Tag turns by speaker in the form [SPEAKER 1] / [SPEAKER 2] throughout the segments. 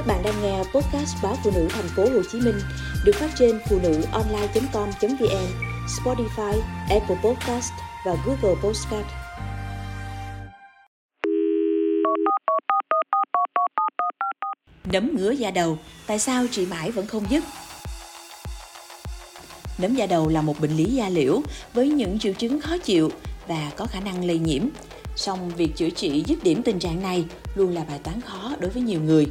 [SPEAKER 1] Các bạn đang nghe podcast báo phụ nữ thành phố Hồ Chí Minh được phát trên phụ nữ online.com.vn, Spotify, Apple Podcast và Google Podcast. Nấm ngứa da đầu, tại sao trị mãi vẫn không dứt? Nấm da đầu là một bệnh lý da liễu với những triệu chứng khó chịu và có khả năng lây nhiễm. Song việc chữa trị dứt điểm tình trạng này luôn là bài toán khó đối với nhiều người.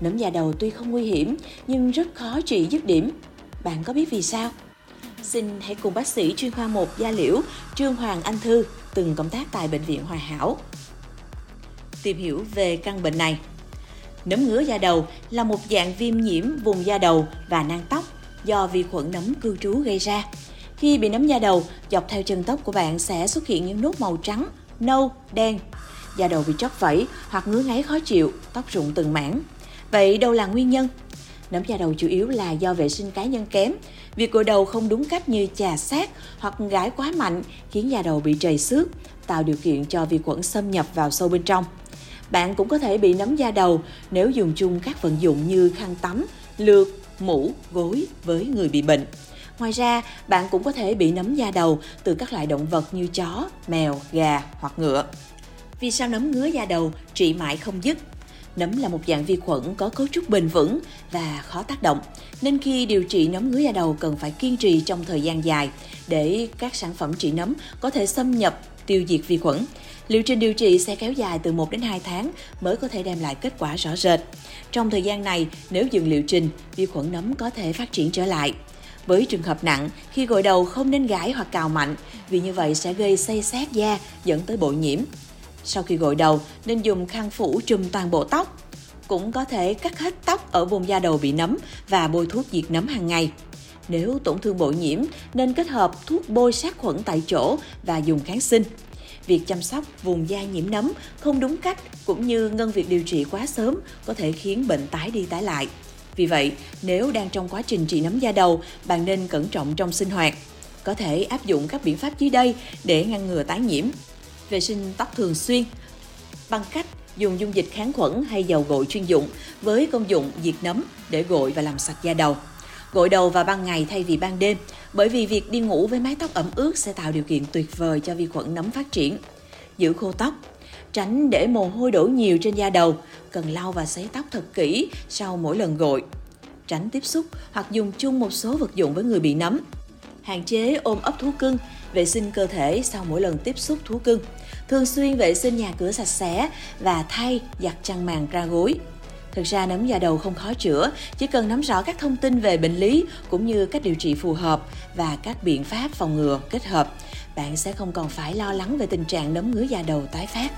[SPEAKER 1] Nấm da đầu tuy không nguy hiểm nhưng rất khó trị dứt điểm. Bạn có biết vì sao? Xin hãy cùng bác sĩ chuyên khoa 1 da liễu Trương Hoàng Anh Thư từng công tác tại Bệnh viện Hòa Hảo tìm hiểu về căn bệnh này. Nấm ngứa da đầu là một dạng viêm nhiễm vùng da đầu và nang tóc do vi khuẩn nấm cư trú gây ra. Khi bị nấm da đầu, dọc theo chân tóc của bạn sẽ xuất hiện những nốt màu trắng, nâu, đen. Da đầu bị chóc vẫy hoặc ngứa ngáy khó chịu, tóc rụng từng mảng. Vậy đâu là nguyên nhân? Nấm da đầu chủ yếu là do vệ sinh cá nhân kém. Việc gội đầu không đúng cách như chà sát hoặc gãi quá mạnh khiến da đầu bị trầy xước, tạo điều kiện cho vi khuẩn xâm nhập vào sâu bên trong. Bạn cũng có thể bị nấm da đầu nếu dùng chung các vận dụng như khăn tắm, lược, mũ, gối với người bị bệnh. Ngoài ra, bạn cũng có thể bị nấm da đầu từ các loại động vật như chó, mèo, gà hoặc ngựa. Vì sao nấm ngứa da đầu trị mãi không dứt? Nấm là một dạng vi khuẩn có cấu trúc bền vững và khó tác động, nên khi điều trị nấm ngứa da đầu cần phải kiên trì trong thời gian dài để các sản phẩm trị nấm có thể xâm nhập, tiêu diệt vi khuẩn. Liệu trình điều trị sẽ kéo dài từ 1 đến 2 tháng mới có thể đem lại kết quả rõ rệt. Trong thời gian này, nếu dừng liệu trình, vi khuẩn nấm có thể phát triển trở lại. Với trường hợp nặng, khi gội đầu không nên gãi hoặc cào mạnh, vì như vậy sẽ gây xây sát da dẫn tới bội nhiễm. Sau khi gội đầu, nên dùng khăn phủ trùm toàn bộ tóc. Cũng có thể cắt hết tóc ở vùng da đầu bị nấm và bôi thuốc diệt nấm hàng ngày. Nếu tổn thương bội nhiễm, nên kết hợp thuốc bôi sát khuẩn tại chỗ và dùng kháng sinh. Việc chăm sóc vùng da nhiễm nấm không đúng cách cũng như ngân việc điều trị quá sớm có thể khiến bệnh tái đi tái lại. Vì vậy, nếu đang trong quá trình trị nấm da đầu, bạn nên cẩn trọng trong sinh hoạt. Có thể áp dụng các biện pháp dưới đây để ngăn ngừa tái nhiễm. Vệ sinh tóc thường xuyên bằng cách dùng dung dịch kháng khuẩn hay dầu gội chuyên dụng với công dụng diệt nấm để gội và làm sạch da đầu. Gội đầu vào ban ngày thay vì ban đêm, bởi vì việc đi ngủ với mái tóc ẩm ướt sẽ tạo điều kiện tuyệt vời cho vi khuẩn nấm phát triển. Giữ khô tóc, tránh để mồ hôi đổ nhiều trên da đầu, cần lau và sấy tóc thật kỹ sau mỗi lần gội. Tránh tiếp xúc hoặc dùng chung một số vật dụng với người bị nấm. Hạn chế ôm ấp thú cưng, vệ sinh cơ thể sau mỗi lần tiếp xúc thú cưng. Thường xuyên vệ sinh nhà cửa sạch sẽ và thay giặt chăn màn ra gối. Thực ra nấm da đầu không khó chữa, chỉ cần nắm rõ các thông tin về bệnh lý cũng như cách điều trị phù hợp và các biện pháp phòng ngừa kết hợp, bạn sẽ không còn phải lo lắng về tình trạng nấm ngứa da đầu tái phát.